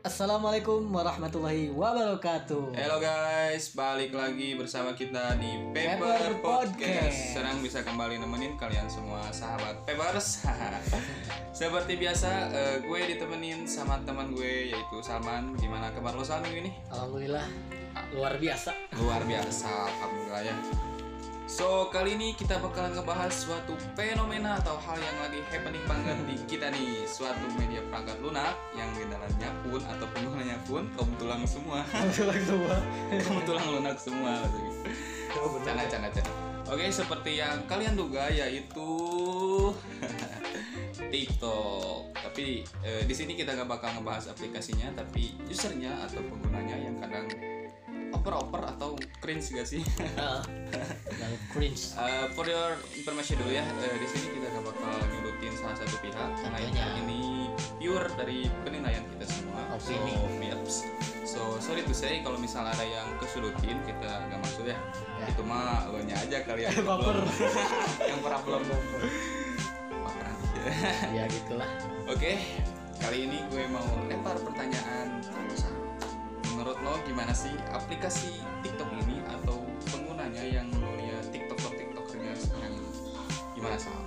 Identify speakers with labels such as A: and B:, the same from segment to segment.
A: Assalamualaikum warahmatullahi wabarakatuh.
B: Halo guys, balik lagi bersama kita di Paper,
A: Paper
B: Podcast.
A: Podcast.
B: Senang bisa kembali nemenin kalian semua sahabat Papers. Seperti biasa, eh, gue ditemenin sama teman gue yaitu Salman. Gimana kabar lo Sal minggu ini?
A: Alhamdulillah luar biasa.
B: Luar biasa, alhamdulillah ya. So, kali ini kita bakalan ngebahas suatu fenomena atau hal yang lagi happening banget di kita nih Suatu media perangkat lunak yang di dalamnya pun atau penggunanya pun kaum tulang semua
A: Alhamdulillah semua.
B: Kamu tulang lunak semua Canda, canda, canda. Oke, seperti yang kalian duga yaitu TikTok. Tapi eh, di sini kita nggak bakal ngebahas aplikasinya, tapi usernya atau penggunanya yang kadang oper-oper atau cringe gak sih?
A: Ah, Yang cringe.
B: Eh, for your information dulu ya, eh, di sini kita nggak bakal nyudutin salah satu pihak karena ini pure dari penilaian kita semua.
A: Opini.
B: So, yaps. So sorry to say kalau misalnya ada yang kesudutin kita nggak maksud ya.
A: Ya.
B: Itu mah lo nya aja kali ya.
A: Baper.
B: yang problem. Baperan.
A: ya gitulah.
B: Oke, kali ini gue mau lempar pertanyaan kalau lo gimana sih aplikasi TikTok ini atau penggunanya yang lo lihat TikToker TikTokernya sekarang ini? gimana Sam?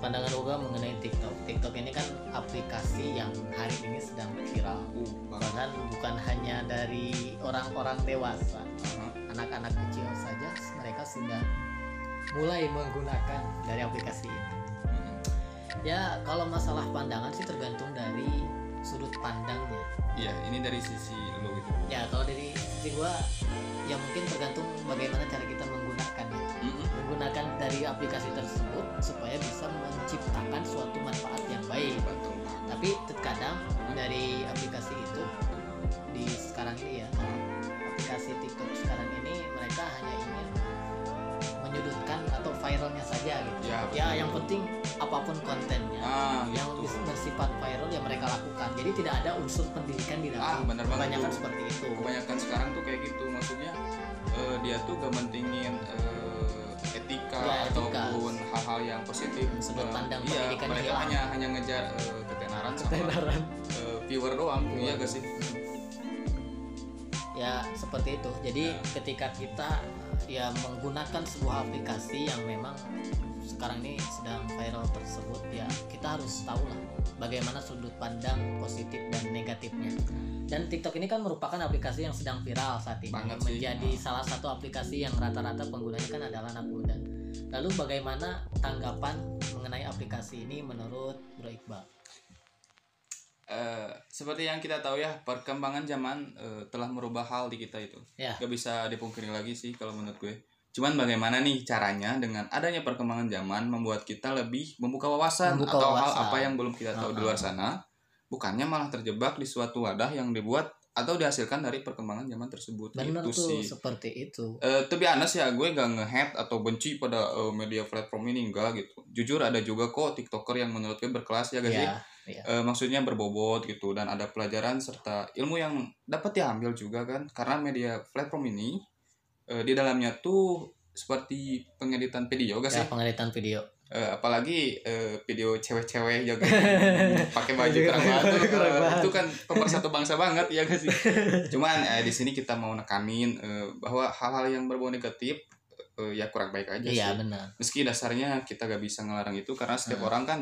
A: Pandangan Uga mengenai TikTok. TikTok ini kan aplikasi yang hari ini sedang viral.
B: Uh.
A: Bahkan bukan hanya dari orang-orang dewasa,
B: Aha.
A: anak-anak kecil saja mereka sudah mulai menggunakan dari aplikasi ini.
B: Mm-mm.
A: Ya kalau masalah pandangan sih tergantung dari sudut pandangnya.
B: Iya, ini dari sisi lo gitu.
A: Ya kalau dari sisi gua ya mungkin tergantung bagaimana cara kita menggunakannya.
B: Mm-mm.
A: Menggunakan dari aplikasi tersebut supaya bisa menciptakan suatu manfaat yang baik.
B: Betul.
A: Tapi terkadang dari aplikasi itu di sekarang ini ya aplikasi TikTok sekarang ini mereka hanya ingin menyudutkan atau viralnya saja gitu.
B: Ya,
A: Ya yang penting apa pun kontennya
B: Ah,
A: yang
B: gitu.
A: bersifat viral ya mereka lakukan. Jadi tidak ada unsur pendidikan di
B: Ah,
A: dalam.
B: bener banget
A: Kebanyakan
B: tuh.
A: seperti itu.
B: kebanyakan sekarang tuh kayak gitu maksudnya eh, dia tuh gak mentingin eh, etika
A: Ya, etika.
B: ataupun hal-hal yang positif
A: Sudut
B: Eh,
A: pandang
B: iya
A: pendidikan
B: mereka
A: hilang.
B: hanya hanya ngejar eh, ketenaran sama
A: Ketenaran.
B: eh, viewer doang iya gak sih
A: ya seperti itu jadi
B: Ya.
A: ketika kita ya menggunakan sebuah aplikasi yang memang sekarang ini sedang viral tersebut ya kita harus tahu lah bagaimana sudut pandang positif dan negatifnya. Dan TikTok ini kan merupakan aplikasi yang sedang viral saat ini
B: Banget sih.
A: menjadi salah satu aplikasi yang rata-rata penggunanya kan adalah anak muda. Lalu bagaimana tanggapan mengenai aplikasi ini menurut Bro Iqbal
B: Eh, seperti yang kita tahu ya perkembangan zaman eh, telah merubah hal di kita itu
A: Ya.
B: gak bisa dipungkiri lagi sih kalau menurut gue cuman bagaimana nih caranya dengan adanya perkembangan zaman membuat kita lebih membuka wawasan
A: Membuka
B: atau hal
A: wawasan.
B: apa yang belum kita tahu di luar sana bukannya malah terjebak di suatu wadah yang dibuat atau dihasilkan dari perkembangan zaman tersebut
A: benar
B: itu
A: tuh
B: sih.
A: seperti itu.
B: To be honest ya gue gak nge-hate atau benci pada eh, media platform ini enggak gitu. Jujur ada juga kok tiktoker yang menurut gue berkelas ya gak sih?
A: ya ya.
B: Eh, maksudnya berbobot gitu. Dan ada pelajaran serta ilmu yang dapat diambil juga kan. Karena media platform ini eh, di dalamnya tuh seperti pengeditan video gak sih?
A: ya pengeditan video
B: Eh, apalagi eh, video cewek-cewek juga pakai baju kurang
A: baju kurang
B: Eh, itu kan pemersatu bangsa banget ya gak sih? Cuman eh, di sini kita mau nekanin eh, bahwa hal-hal yang berbau negatif eh, ya kurang baik aja
A: iya
B: sih.
A: benar.
B: Meski dasarnya kita gak bisa ngelarang itu karena setiap
A: Hmm.
B: orang kan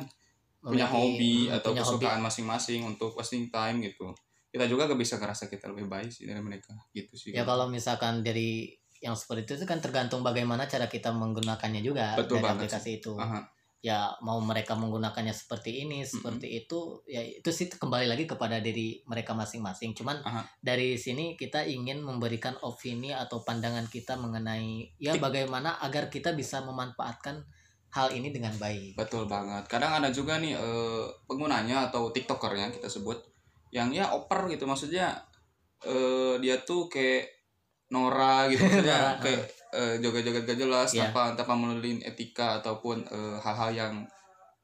B: punya
A: Memiliki-
B: hobi atau
A: punya
B: kesukaan masing-masing untuk wasting time gitu. Kita juga gak bisa ngerasa kita lebih baik sih dari mereka gitu sih.
A: Ya kalau misalkan dari yang seperti itu itu kan tergantung bagaimana cara kita menggunakannya juga
B: Betul
A: dari
B: banget
A: aplikasi itu.
B: Aha.
A: ya mau mereka menggunakannya seperti ini seperti itu ya itu sih kembali lagi kepada diri mereka masing-masing. Cuman
B: Aha.
A: dari sini kita ingin memberikan opini atau pandangan kita mengenai ya bagaimana agar kita bisa memanfaatkan hal ini dengan baik.
B: Betul banget. Kadang ada juga nih eh, penggunanya atau tiktokernya kita sebut yang ya oper gitu. Maksudnya eh, dia tuh kayak Nora gitu maksudnya kayak eh, joget-joget gak jelas
A: Iya.
B: tanpa tanpa melulin etika ataupun eh, hal-hal yang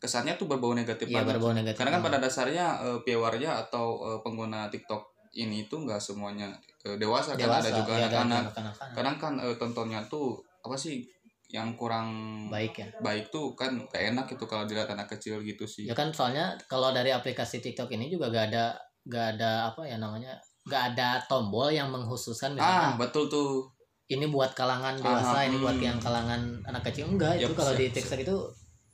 B: kesannya tuh berbau negatif
A: ya
B: banget
A: berbau negatif
B: Karena kan pada dasarnya uh, viewernya atau eh, pengguna TikTok ini tuh nggak semuanya eh, dewasa, kan
A: dewasa
B: ada juga
A: ya, ada
B: anak-anak.
A: anak-anak
B: Kadang kan eh, tontonnya tuh apa sih yang kurang
A: baik ya
B: baik tuh kan kayak enak gitu kalau dilihat anak kecil gitu sih.
A: ya kan soalnya kalau dari aplikasi TikTok ini juga gak ada nggak ada apa ya namanya nggak ada tombol yang menghususkan
B: ah
A: misalnya
B: betul tuh
A: ini buat kalangan dewasa
B: Ah,
A: ini buat
B: hmm.
A: yang kalangan anak kecil enggak itu
B: Yup,
A: kalau di
B: siap,
A: TikTok itu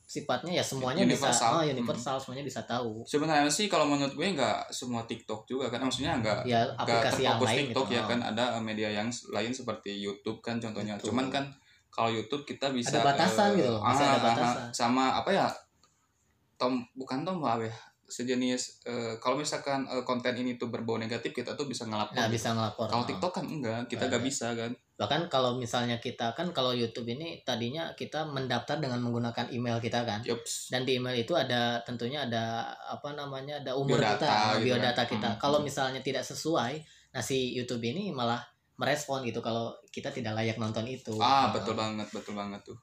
A: sifatnya ya semuanya
B: Universal.
A: bisa oh,
B: Hmm.
A: universal semuanya bisa tahu
B: sebenarnya sih kalau menurut gue nggak semua TikTok juga kan maksudnya nggak
A: ya aplikasi yang
B: terfokus
A: lain
B: TikTok
A: gitu.
B: ya
A: Oh.
B: kan ada eh, media yang lain seperti YouTube kan contohnya
A: Betul.
B: cuman kan kalau YouTube kita bisa
A: Ada batasan
B: eh,
A: gitu loh, bisa ada
B: ah, ah,
A: batasan.
B: sama apa ya tom bukan tombol apa ya sejenis eh, kalau misalkan eh, konten ini tuh berbau negatif kita tuh bisa ngelapor
A: nah
B: gitu.
A: bisa ngelapor
B: kalau
A: Oh.
B: TikTok kan enggak kita
A: Nggak
B: nggak
A: ada.
B: bisa kan
A: bahkan kalau misalnya kita kan kalau YouTube ini tadinya kita mendaftar dengan menggunakan email kita kan
B: Yups.
A: dan di email itu ada tentunya ada apa namanya ada umur
B: Biodata
A: kita
B: gitu
A: biodata
B: kan.
A: kita
B: Hmm.
A: kalau misalnya tidak sesuai nah si YouTube ini malah merespon gitu kalau kita tidak layak nonton itu
B: ah
A: Nah,
B: betul banget betul banget tuh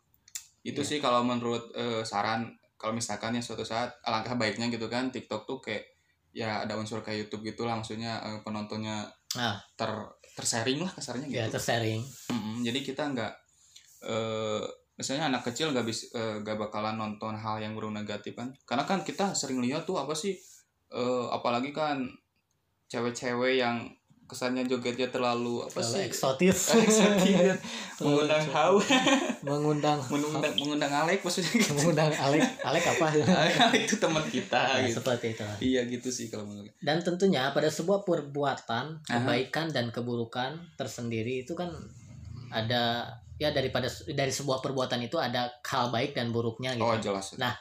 B: itu
A: Iya.
B: sih kalau menurut eh, saran kalau misalkan ya suatu saat alangkah baiknya gitu kan TikTok tuh kayak ya ada unsur kayak YouTube gitu lah maksudnya eh, penontonnya
A: Ah.
B: ter tersaring lah kasarnya
A: ya
B: gitu.
A: tersharing.
B: Mm-mm, jadi kita nggak eh misalnya anak kecil nggak bisa eh, nggak bakalan nonton hal yang berbau negatif kan. Karena kan kita sering lihat tuh apa sih eh, apalagi kan cewek-cewek yang kesannya jogetnya terlalu apa
A: Terlalu
B: sih
A: eksotis
B: Eksotis. mengundang haus
A: mengundang
B: mengundang mengundang Alek maksudnya gitu.
A: mengundang Alek Alek apa
B: Alek itu teman kita
A: Nah,
B: gitu.
A: seperti itu
B: Iya gitu sih kalau menurut.
A: dan tentunya pada sebuah perbuatan
B: Aha.
A: kebaikan dan keburukan tersendiri itu kan ada ya daripada dari sebuah perbuatan itu ada hal baik dan buruknya gitu
B: Oh jelas.
A: Nah,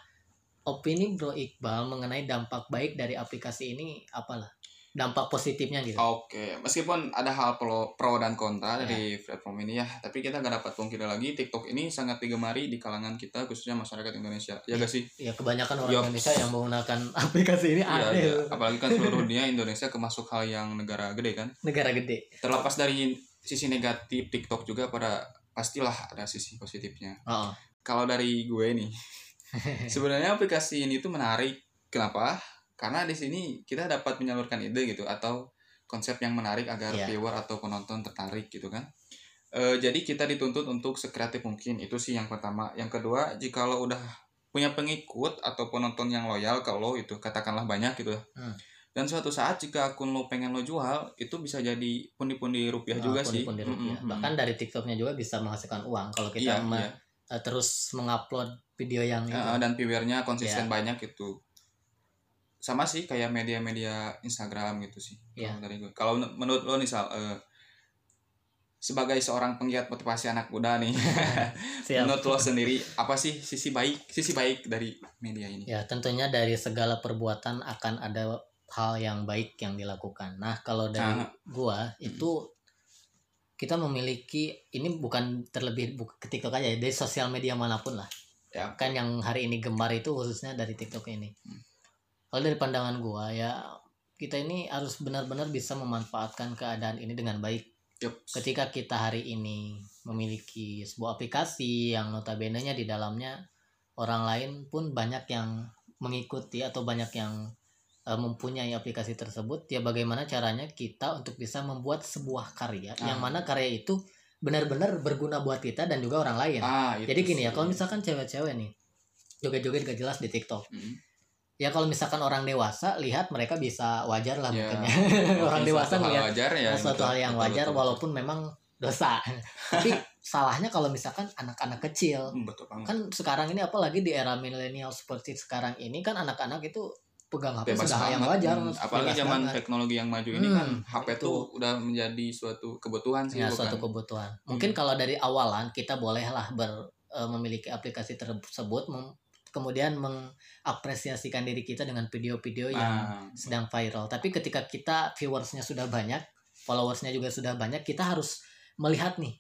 A: opini Bro Iqbal mengenai dampak baik dari aplikasi ini apalah dampak positifnya gitu
B: Oke, meskipun ada hal pro, pro dan kontra
A: Ya.
B: dari platform ini ya, tapi kita nggak dapat pungkiri lagi TikTok ini sangat digemari di kalangan kita khususnya masyarakat Indonesia. Ya gak sih?
A: ya kebanyakan orang
B: Yup.
A: Indonesia yang menggunakan aplikasi ini
B: Iya,
A: aneh
B: iya. Apalagi kan seluruh dunia Indonesia kemasuk hal yang negara gede kan.
A: negara gede
B: Terlepas dari sisi negatif TikTok juga pada pastilah ada sisi positifnya.
A: oh,
B: Kalau dari gue nih, sebenarnya aplikasi ini tuh menarik. Kenapa? Karena di sini kita dapat menyalurkan ide gitu atau konsep yang menarik agar
A: Iya.
B: viewer atau penonton tertarik gitu kan. Eh, jadi kita dituntut untuk sekreatif mungkin itu sih yang pertama. Yang kedua, jika lo udah punya pengikut atau penonton yang loyal ke lo itu katakanlah banyak gitu.
A: Hmm.
B: Dan suatu saat jika akun lo pengen lo jual, itu bisa jadi pundi-pundi rupiah
A: oh,
B: juga sih.
A: pundi-pundi rupiah.
B: Mm-mm.
A: bahkan dari TikToknya juga bisa menghasilkan uang kalau
B: iya,
A: kita me-
B: iya.
A: eh, terus mengupload video yang itu
B: Eh, dan viewernya konsisten
A: Iya.
B: banyak gitu sama sih kayak media-media Instagram gitu sih
A: Iya.
B: kalau dari gue kalau men- menurut lo nih Sal, eh, sebagai seorang penggiat motivasi anak muda nih
A: Siap.
B: menurut lo sendiri apa sih sisi baik sisi baik dari media ini
A: Ya, tentunya dari segala perbuatan akan ada hal yang baik yang dilakukan. Nah, kalau dari
B: Ah.
A: gua itu kita memiliki ini bukan terlebih bu- ke TikTok aja ya, dari sosial media mana pun lah.
B: Ya.
A: Kan yang hari ini gemar itu khususnya dari TikTok ini.
B: Hmm.
A: Kalau dari pandangan gua ya kita ini harus benar-benar bisa memanfaatkan keadaan ini dengan baik.
B: Yup.
A: Ketika kita hari ini memiliki sebuah aplikasi yang notabene-nya di dalamnya orang lain pun banyak yang mengikuti atau banyak yang eh, mempunyai aplikasi tersebut ya bagaimana caranya kita untuk bisa membuat sebuah karya yang
B: Ah.
A: mana karya itu benar-benar berguna buat kita dan juga orang lain.
B: ah
A: Jadi gini ya, kalau misalkan cewek-cewek nih joget-joget gak jelas di TikTok.
B: Mm.
A: Ya kalau misalkan orang dewasa lihat mereka bisa wajar lah
B: Ya,
A: mungkin ya. orang dewasa melihat
B: wajar ya
A: suatu hal yang
B: betul,
A: wajar
B: betul,
A: walaupun memang dosa. Tapi salahnya kalau misalkan anak-anak kecil.
B: betul. Hmm, betul banget
A: Kan sekarang ini apalagi di era milenial seperti sekarang ini kan anak-anak itu pegang HP
B: bebas
A: sudah hal yang wajar.
B: Hmm, apalagi zaman
A: banget.
B: teknologi yang maju ini kan
A: Hmm,
B: HP
A: itu.
B: tuh udah menjadi suatu kebutuhan sih
A: ya
B: bukan
A: suatu kebutuhan. Mungkin
B: Hmm.
A: kalau dari awalan kita bolehlah ber eh, memiliki aplikasi tersebut kemudian mengapresiasikan diri kita dengan video-video yang
B: Ah,
A: sedang viral. Tapi ketika kita viewersnya sudah banyak, followersnya juga sudah banyak, kita harus melihat nih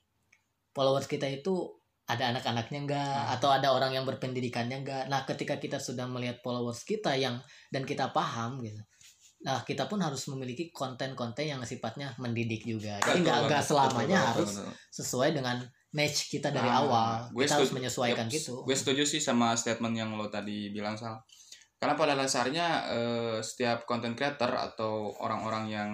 A: followers kita itu ada anak-anaknya enggak
B: Ah.
A: atau ada orang yang berpendidikannya enggak. Nah, ketika kita sudah melihat followers kita yang dan kita paham gitu. Nah, kita pun harus memiliki konten-konten yang sifatnya mendidik juga. Jadi enggak enggak selamanya
B: betul,
A: harus
B: betul, betul.
A: sesuai dengan match kita dari
B: Ah,
A: awal.
B: gue
A: kita harus menyesuaikan
B: Yup,
A: gitu.
B: Gue setuju sih sama statement yang lo tadi bilang Sal. Karena pada dasarnya eh, setiap content creator atau orang-orang yang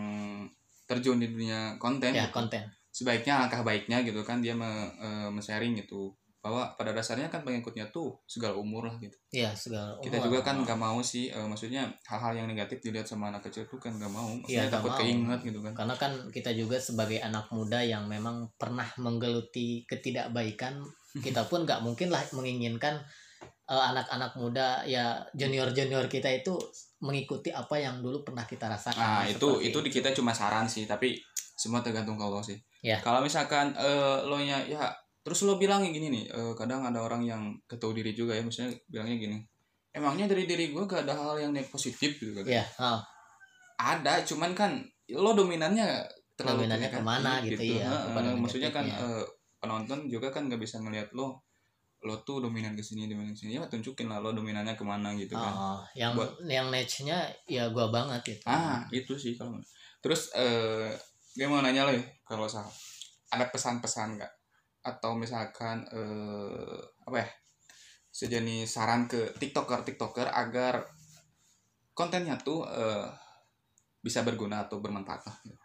B: terjun di dunia konten
A: Ya,
B: gitu,
A: konten.
B: sebaiknya langkah baiknya gitu kan dia me, eh, men-sharing gitu bahwa pada dasarnya kan pengikutnya tuh segala umur lah gitu
A: Iya segala
B: kita
A: umur.
B: juga kan nggak mau sih eh, maksudnya hal-hal yang negatif dilihat sama anak kecil tuh kan nggak mau
A: Iya,
B: takut
A: mau.
B: keinget gitu kan
A: karena kan kita juga sebagai anak muda yang memang pernah menggeluti ketidakbaikan kita pun nggak mungkin lah menginginkan eh, anak-anak muda ya junior junior kita itu mengikuti apa yang dulu pernah kita rasakan
B: nah itu itu di kita cuma saran sih tapi semua tergantung kalau sih
A: Ya.
B: kalau misalkan eh, lo nya ya terus lo bilang gini nih eh, kadang ada orang yang ketahui diri juga ya maksudnya bilangnya gini emangnya dari diri gue gak ada hal yang negatif positif gitu kan?
A: Ya oh,
B: ada cuman kan lo dominannya terlalu
A: Dominannya
B: negatif
A: ke mana gitu, iya,
B: Heeh,
A: kepada
B: maksudnya kan eh, penonton juga kan nggak bisa ngelihat lo lo tuh dominan ke sini dominan ke sini. Ya tunjukin lah lo dominannya ke mana gitu kan.
A: Oh, yang
B: Buat-
A: yang niche-nya ya gua banget gitu.
B: Ah itu sih kalau terus eh gue mau nanya lo ya kalau sah ada pesan-pesan nggak atau misalkan eh apa ya sejenis saran ke tiktoker tiktoker agar kontennya tuh eh, bisa berguna atau bermanfaat lah gitu.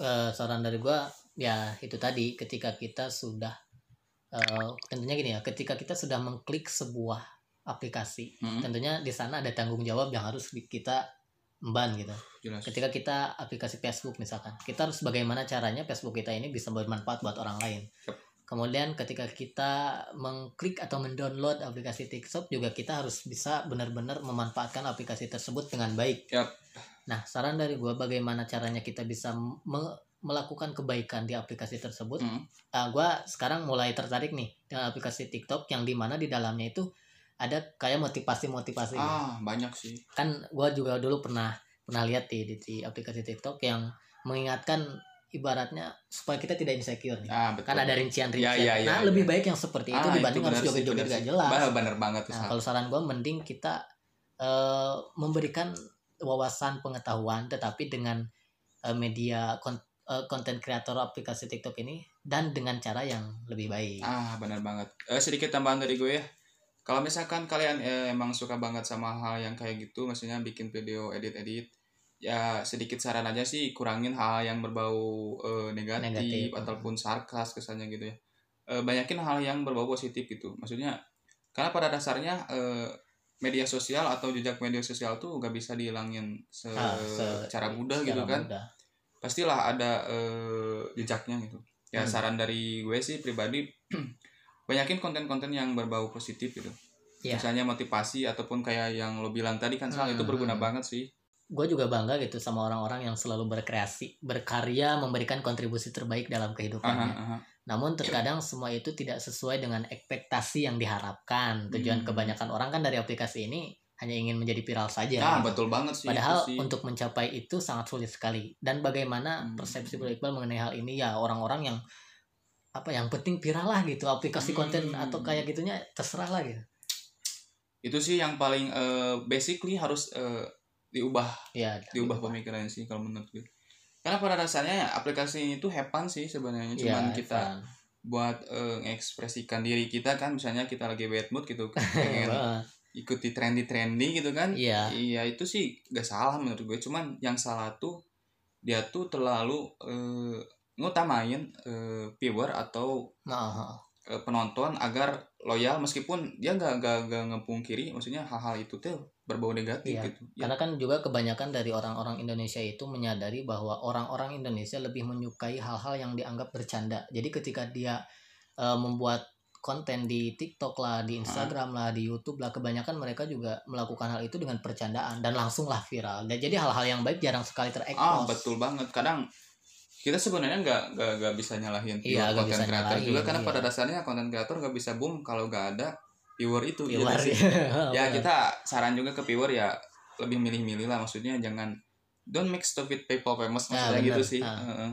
A: Eh, saran dari gua ya itu tadi ketika kita sudah eh, tentunya gini ya ketika kita sudah mengklik sebuah aplikasi
B: Mm-mm,
A: tentunya di sana ada tanggung jawab yang harus kita emban gitu
B: jelas
A: ketika kita aplikasi Facebook misalkan kita harus bagaimana caranya Facebook kita ini bisa bermanfaat buat orang lain
B: Yep.
A: Kemudian ketika kita mengklik atau mendownload aplikasi TikTok juga kita harus bisa benar-benar memanfaatkan aplikasi tersebut dengan baik
B: Yap.
A: nah saran dari gua bagaimana caranya kita bisa me- melakukan kebaikan di aplikasi tersebut
B: Mm.
A: Ah, gua sekarang mulai tertarik nih dengan aplikasi TikTok yang di mana di dalamnya itu ada kayak motivasi-motivasi
B: ah banyak sih
A: kan gua juga dulu pernah pernah lihat di, di, di aplikasi TikTok yang mengingatkan ibaratnya supaya kita tidak insecure nih.
B: ah betul
A: Kan ada rincian-rincian.
B: Ya, ya, ya,
A: nah,
B: ya.
A: lebih baik yang seperti itu
B: Ah,
A: dibanding harus
B: benar sih,
A: joget-joget gak jelas.
B: Bah, bener banget tuh
A: Nah, kalau saran gua mending kita eh, memberikan wawasan pengetahuan tetapi dengan eh, media eh, konten kreator aplikasi TikTok ini dan dengan cara yang lebih baik.
B: Ah, benar banget. Eh, sedikit tambahan dari gue ya. Kalau misalkan kalian eh, emang suka banget sama hal yang kayak gitu, maksudnya bikin video edit-edit, ya sedikit saran aja sih kurangin hal yang berbau eh, negatif,
A: Negatif.
B: ataupun sarkas kesannya gitu ya. Eh, banyakin hal yang berbau positif gitu. Maksudnya karena pada dasarnya eh, media sosial atau jejak media sosial tuh gak bisa dihilangin
A: Ah, se-
B: secara mudah gitu kan
A: mudah.
B: pastilah ada eh, jejaknya gitu ya
A: Hmm.
B: saran dari gue sih pribadi banyakin konten-konten yang berbau positif gitu
A: Iya.
B: misalnya motivasi ataupun kayak yang lo bilang tadi kan Sal
A: Hmm,
B: itu berguna banget sih
A: gue juga bangga gitu sama orang-orang yang selalu berkreasi, berkarya, memberikan kontribusi terbaik dalam kehidupannya.
B: aha.
A: Namun terkadang semua itu tidak sesuai dengan ekspektasi yang diharapkan. Tujuan
B: Hmm.
A: kebanyakan orang kan dari aplikasi ini hanya ingin menjadi viral saja.
B: nah
A: gitu.
B: betul banget sih
A: Padahal
B: sih.
A: untuk mencapai itu sangat sulit sekali. Dan bagaimana
B: Hmm.
A: persepsi Bro Iqbal mengenai hal ini ya orang-orang yang apa yang penting viral lah gitu aplikasi konten
B: Hmm.
A: atau kayak gitunya terserah lah gitu
B: itu sih yang paling eh, basically harus eh, diubah.
A: Ya
B: diubah pemikirannya sih kalau menurut gue. Karena pada dasarnya ya, aplikasi itu hepan sih sebenarnya. Cuman
A: ya,
B: kita buat mengekspresikan diri kita kan misalnya kita lagi bad mood gitu pengen ikuti trendy trendy gitu kan.
A: Iya.
B: iya itu sih gak salah menurut gue. Cuman yang salah tuh dia tuh terlalu eh, ngutamain eh, viewer atau
A: Nah,
B: eh, penonton agar loyal meskipun dia gak, gak, gak ngepungkiri maksudnya hal-hal itu tuh berbau negatif
A: Iya,
B: gitu ya,
A: Karena kan juga kebanyakan dari orang-orang Indonesia itu menyadari bahwa orang-orang Indonesia lebih menyukai hal-hal yang dianggap bercanda. Jadi ketika dia eh, membuat konten di TikTok lah, di Instagram lah, di YouTube lah, kebanyakan mereka juga melakukan hal itu dengan percandaan dan langsung lah viral. Dan jadi hal-hal yang baik jarang sekali
B: ah
A: terekspos.
B: betul banget kadang kita sebenarnya nggak nggak nggak bisa nyalahin
A: Iya, nggak
B: konten
A: bisa
B: kreator
A: nyalahin,
B: juga karena
A: iya.
B: pada dasarnya konten kreator nggak bisa boom kalau nggak ada viewer itu iya
A: Viewer,
B: nggak sih?
A: ya.
B: ya kita saran juga ke viewer ya lebih milih-milih lah maksudnya jangan don't make stupid people famous
A: Nah,
B: maksudnya
A: bener.
B: gitu sih
A: Ah.
B: Heeh.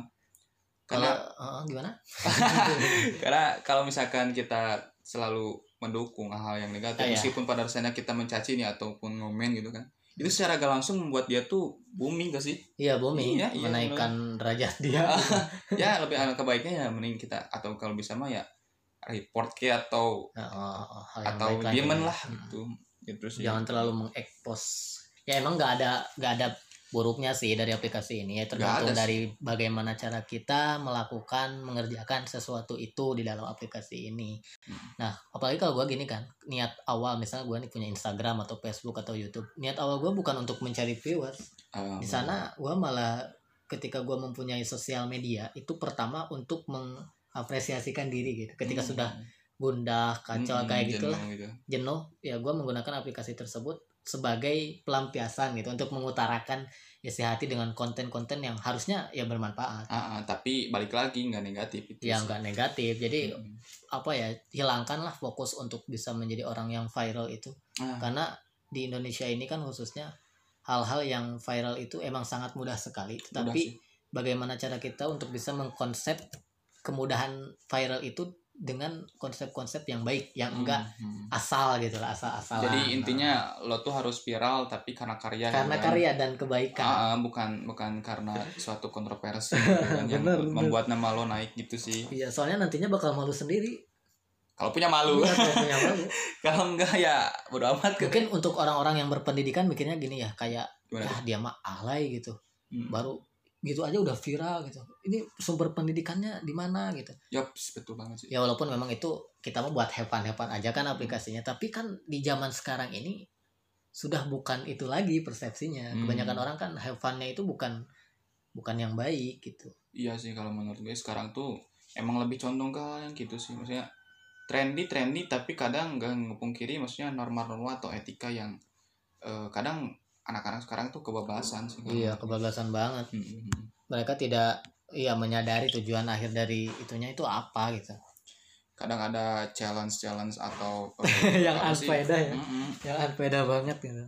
A: Kalau
B: karena
A: eh, gimana?
B: karena kalau misalkan kita selalu mendukung hal yang negatif
A: Ah, iya.
B: meskipun pada dasarnya kita mencaci nih ataupun ngomen gitu kan itu secara gak langsung membuat dia tuh booming gak sih
A: Iya, booming
B: Iya, iya,
A: menaikkan derajat dia.
B: ya lebih alangkah baiknya ya mending kita atau kalau bisa mah ya report ke atau
A: oh,
B: atau diemen lah
A: Hmm.
B: gitu gitu sih
A: jangan terlalu mengekspos ya emang nggak ada nggak ada buruknya sih dari aplikasi ini ya tergantung dari bagaimana cara kita melakukan mengerjakan sesuatu itu di dalam aplikasi ini.
B: Hmm.
A: Nah, apalagi kalau gue gini kan, niat awal misalnya gue nih punya Instagram atau Facebook atau YouTube, niat awal gue bukan untuk mencari viewers.
B: Ah,
A: Di sana gue malah ketika gue mempunyai sosial media itu pertama untuk mengapresiasikan diri gitu. Ketika
B: hmm.
A: sudah gundah, kacau
B: Hmm,
A: kayak
B: jenuh
A: gitulah,
B: gitu.
A: jenuh, ya gue menggunakan aplikasi tersebut sebagai pelampiasan gitu untuk mengutarakan isi hati dengan konten-konten yang harusnya ya bermanfaat
B: Ah, ah, tapi balik lagi nggak negatif itu
A: yang
B: sih.
A: enggak negatif jadi
B: Mm.
A: apa ya hilangkanlah fokus untuk bisa menjadi orang yang viral itu
B: Ah,
A: karena di Indonesia ini kan khususnya hal-hal yang viral itu emang sangat mudah sekali tapi
B: sih.
A: bagaimana cara kita untuk bisa mengkonsep kemudahan viral itu dengan konsep-konsep yang baik yang
B: Hmm,
A: enggak
B: hmm.
A: asal gitu lah asal-asalan
B: Jadi intinya lo tuh harus viral tapi karena karya gitu
A: karena
B: kan.
A: karya dan kebaikan
B: Ah, ah, bukan bukan karena suatu kontroversi gitu kan, yang
A: Bener, bener.
B: membuat nama lo naik gitu sih.
A: Iya, soalnya nantinya bakal malu sendiri.
B: Kalau punya malu,
A: Iya, kalau punya malu.
B: kalau enggak ya bodo amat gitu.
A: Mungkin untuk orang-orang yang berpendidikan mikirnya gini ya, kayak
B: Gimana?
A: ya dia mah alay gitu.
B: Hmm.
A: Baru gitu aja udah viral gitu. Ini sumber pendidikannya di mana gitu.
B: Yops, betul banget sih.
A: Ya walaupun memang itu kita mau buat hepan-hepan aja kan aplikasinya, tapi kan di zaman sekarang ini sudah bukan itu lagi persepsinya.
B: Hmm.
A: Kebanyakan orang kan have fun-nya itu bukan bukan yang baik gitu.
B: Iya sih kalau menurut gue sekarang tuh emang lebih condong ke yang gitu sih. Maksudnya trendy trendy tapi kadang nggak ngepungkiri maksudnya norma-norma atau etika yang eh, kadang anak-anak sekarang tuh kebablasan sih.
A: Iya, kebablasan banget.
B: Hmm, hmm, hmm.
A: Mereka tidak iya menyadari tujuan akhir dari itunya itu apa gitu.
B: Kadang ada challenge-challenge atau
A: yang unfaedah ya.
B: Mm-mm.
A: yang unfaedah banget gitu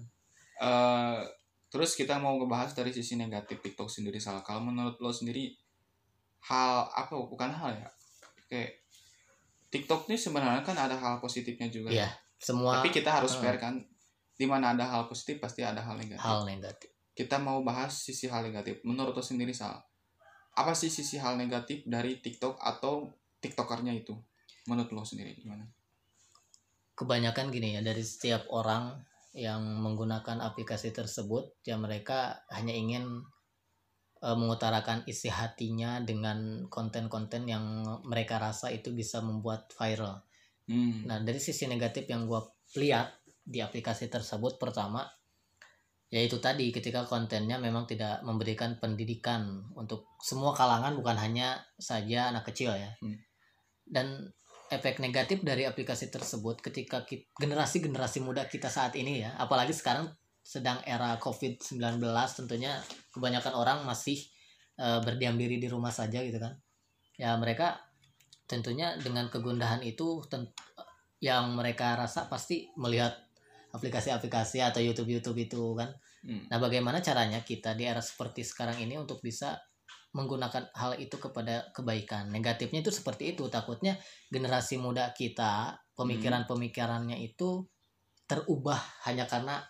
B: Eh, terus kita mau ngebahas dari sisi negatif TikTok sendiri salah. Kalau menurut lo sendiri hal apa bukan hal ya? Kayak TikTok ini sebenarnya kan ada hal positifnya juga.
A: Iya, semua
B: Tapi kita harus
A: eh.
B: fair kan. Di mana ada hal positif pasti ada hal negatif.
A: hal negatif
B: Kita mau bahas sisi hal negatif. Menurut lo sendiri salah. Apa sih sisi hal negatif dari TikTok atau TikTokernya itu? Menurut lo sendiri gimana?
A: kebanyakan gini ya dari setiap orang yang menggunakan aplikasi tersebut ya mereka hanya ingin eh, mengutarakan isi hatinya dengan konten-konten yang mereka rasa itu bisa membuat viral
B: Hmm.
A: Nah, dari sisi negatif yang gue lihat di aplikasi tersebut pertama yaitu tadi ketika kontennya memang tidak memberikan pendidikan untuk semua kalangan bukan hanya saja anak kecil ya.
B: Hmm.
A: Dan efek negatif dari aplikasi tersebut ketika generasi-generasi muda kita saat ini ya, apalagi sekarang sedang era COVID-19 tentunya kebanyakan orang masih eh, berdiam diri di rumah saja gitu kan. Ya mereka tentunya dengan kegundahan itu ten- yang mereka rasa pasti melihat aplikasi-aplikasi atau YouTube-YouTube itu kan.
B: Hmm.
A: Nah, bagaimana caranya kita di era seperti sekarang ini untuk bisa menggunakan hal itu kepada kebaikan? Negatifnya itu seperti itu. Takutnya generasi muda kita pemikiran-pemikirannya itu terubah hanya karena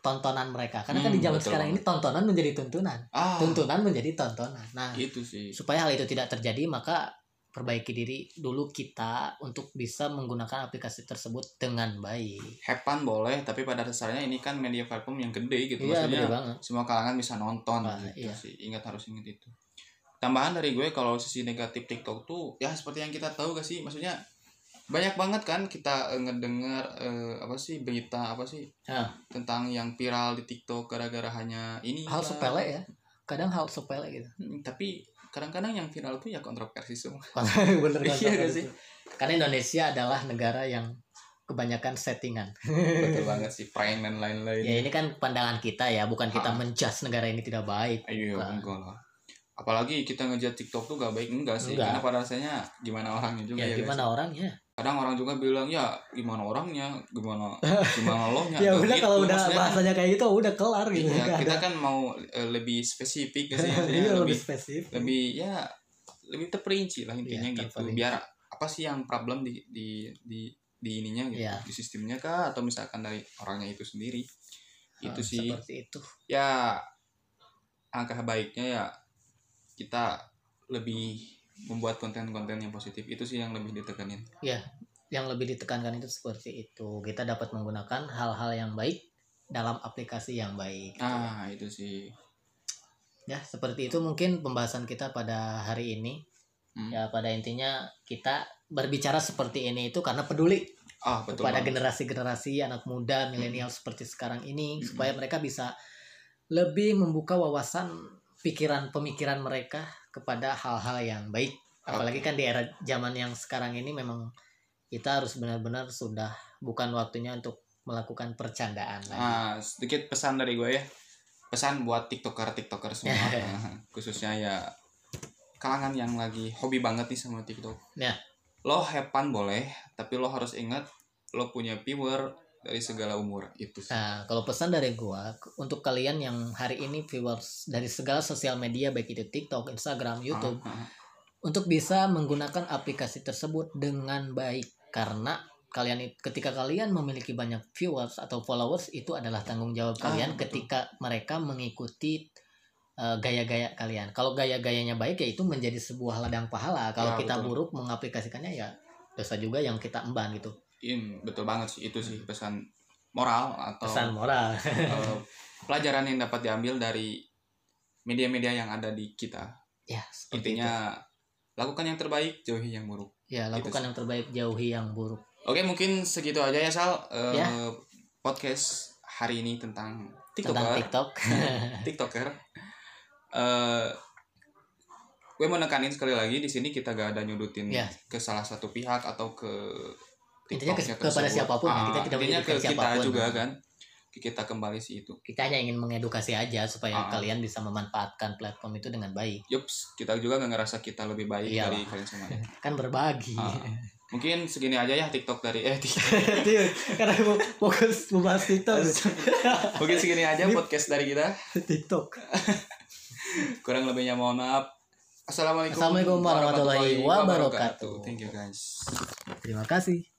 A: tontonan mereka. Karena kan di
B: Hmm,
A: zaman
B: betul
A: sekarang ini tontonan menjadi tuntunan,
B: Ah,
A: tuntunan menjadi tontonan. Nah,
B: itu sih.
A: supaya hal itu tidak terjadi maka perbaiki diri dulu kita untuk bisa menggunakan aplikasi tersebut dengan baik.
B: Hepan boleh, tapi pada dasarnya ini kan media platform yang gede gitu.
A: Iya,
B: Maksudnya
A: banget.
B: semua kalangan bisa nonton
A: Nah,
B: gitu
A: iya.
B: sih. Ingat harus ingat itu. Tambahan dari gue kalau sisi negatif TikTok tuh ya seperti yang kita tahu gak sih? Maksudnya banyak banget kan kita eh, ngedengar eh, apa sih berita apa sih
A: Ya.
B: tentang yang viral di TikTok gara-gara hanya ini
A: Hal
B: lah.
A: sepele ya. Kadang hal sepele gitu.
B: Hmm, tapi kadang-kadang yang viral tuh ya kontroversi semua.
A: Bener kan?
B: Iya gak sih?
A: Karena Indonesia adalah negara yang kebanyakan settingan.
B: Betul banget sih, prank dan lain-lain.
A: Ya ini kan pandangan kita ya, bukan kita
B: Ah.
A: menjudge negara ini tidak baik.
B: Ayo,
A: Bukan.
B: enggak lah. Apalagi kita ngejat TikTok tuh gak baik enggak sih?
A: Enggak.
B: Karena pada dasarnya gimana orangnya juga
A: Ya
B: ya. guys?
A: gimana orangnya?
B: Kadang orang juga bilang ya gimana orangnya, gimana gimana lo nya.
A: Ya udah
B: gitu.
A: kalau udah
B: Maksudnya kan-
A: bahasanya kayak gitu udah kelar gitu.
B: Iya,
A: Nggak
B: kita
A: ada.
B: kan mau eh, lebih spesifik sih?
A: Iya, lebih
B: lebih
A: spesifik.
B: lebih ya lebih terperinci lah intinya
A: Iya,
B: gitu.
A: terperinci.
B: Biar apa sih yang problem di di di di ininya gitu,
A: Iya.
B: di sistemnya kah atau misalkan dari orangnya itu sendiri. Itu
A: Ah,
B: sih
A: Seperti itu.
B: ya angka baiknya ya kita lebih membuat konten-konten yang positif. Itu sih yang lebih ditekanin
A: yang lebih ditekankan itu seperti itu. Kita dapat menggunakan hal-hal yang baik dalam aplikasi yang baik.
B: ah itu sih.
A: Ya, seperti itu mungkin pembahasan kita pada hari ini.
B: Hmm.
A: Ya, pada intinya kita berbicara seperti ini itu karena peduli
B: ah betul
A: kepada generasi-generasi anak muda milenial seperti sekarang ini supaya mereka bisa lebih membuka wawasan pikiran pemikiran mereka kepada hal-hal yang baik apalagi kan di era zaman yang sekarang ini memang kita harus benar-benar sudah bukan waktunya untuk melakukan percandaan lagi.
B: Ah, sedikit pesan dari gue ya. Pesan buat tiktoker tiktoker semua,
A: Ya.
B: Khususnya ya kalangan yang lagi hobi banget nih sama tiktok.
A: Ya.
B: Lo hepan boleh, tapi lo harus ingat lo punya viewer dari segala umur itu. sih.
A: Nah, kalau pesan dari gua untuk kalian yang hari ini viewers dari segala sosial media baik itu TikTok, Instagram, YouTube
B: Ah, ah.
A: untuk bisa menggunakan aplikasi tersebut dengan baik karena kalian ketika kalian memiliki banyak viewers atau followers itu adalah tanggung jawab
B: Ah,
A: kalian
B: betul.
A: ketika mereka mengikuti uh, gaya-gaya kalian. Kalau gaya-gayanya baik ya itu menjadi sebuah ladang pahala. Kalau
B: Ya,
A: kita
B: betul.
A: buruk mengaplikasikannya ya dosa juga yang kita emban gitu.
B: In, betul banget sih itu sih pesan moral atau
A: Pesan moral.
B: eh, pelajaran yang dapat diambil dari media-media yang ada di kita.
A: ya,
B: Intinya lakukan yang terbaik, jauhi yang buruk.
A: ya
B: gitu
A: lakukan
B: sih.
A: yang terbaik, jauhi yang buruk.
B: Oke, mungkin segitu aja ya Sal Eh,
A: Ya.
B: podcast hari ini tentang
A: Tentang
B: TikToker,
A: TikTok.
B: TikToker. Eh, gue mau nekanin sekali lagi di sini kita gak ada nyudutin
A: Ya.
B: ke salah satu pihak atau ke
A: Intinya ke- kepada
B: siapa
A: pun ya, kita
B: Ah,
A: tidak
B: intinya ke kita
A: siapa pun.
B: juga kan. Kita kembali sih itu.
A: kita hanya ingin mengedukasi aja supaya
B: Ah.
A: kalian bisa memanfaatkan platform itu dengan baik
B: Yups, kita juga nggak ngerasa kita lebih baik
A: Iyalah.
B: dari kalian semua.
A: kan berbagi
B: Ah. Mungkin segini aja ya TikTok dari eh TikTok.
A: Iya, karena mau fokus membahas TikTok
B: Mungkin segini aja podcast dari kita.
A: TikTok
B: Kurang lebihnya mohon maaf. Assalamualaikum,
A: Assalamualaikum warahmatullahi wabarakatuh.
B: Thank you guys.
A: terima kasih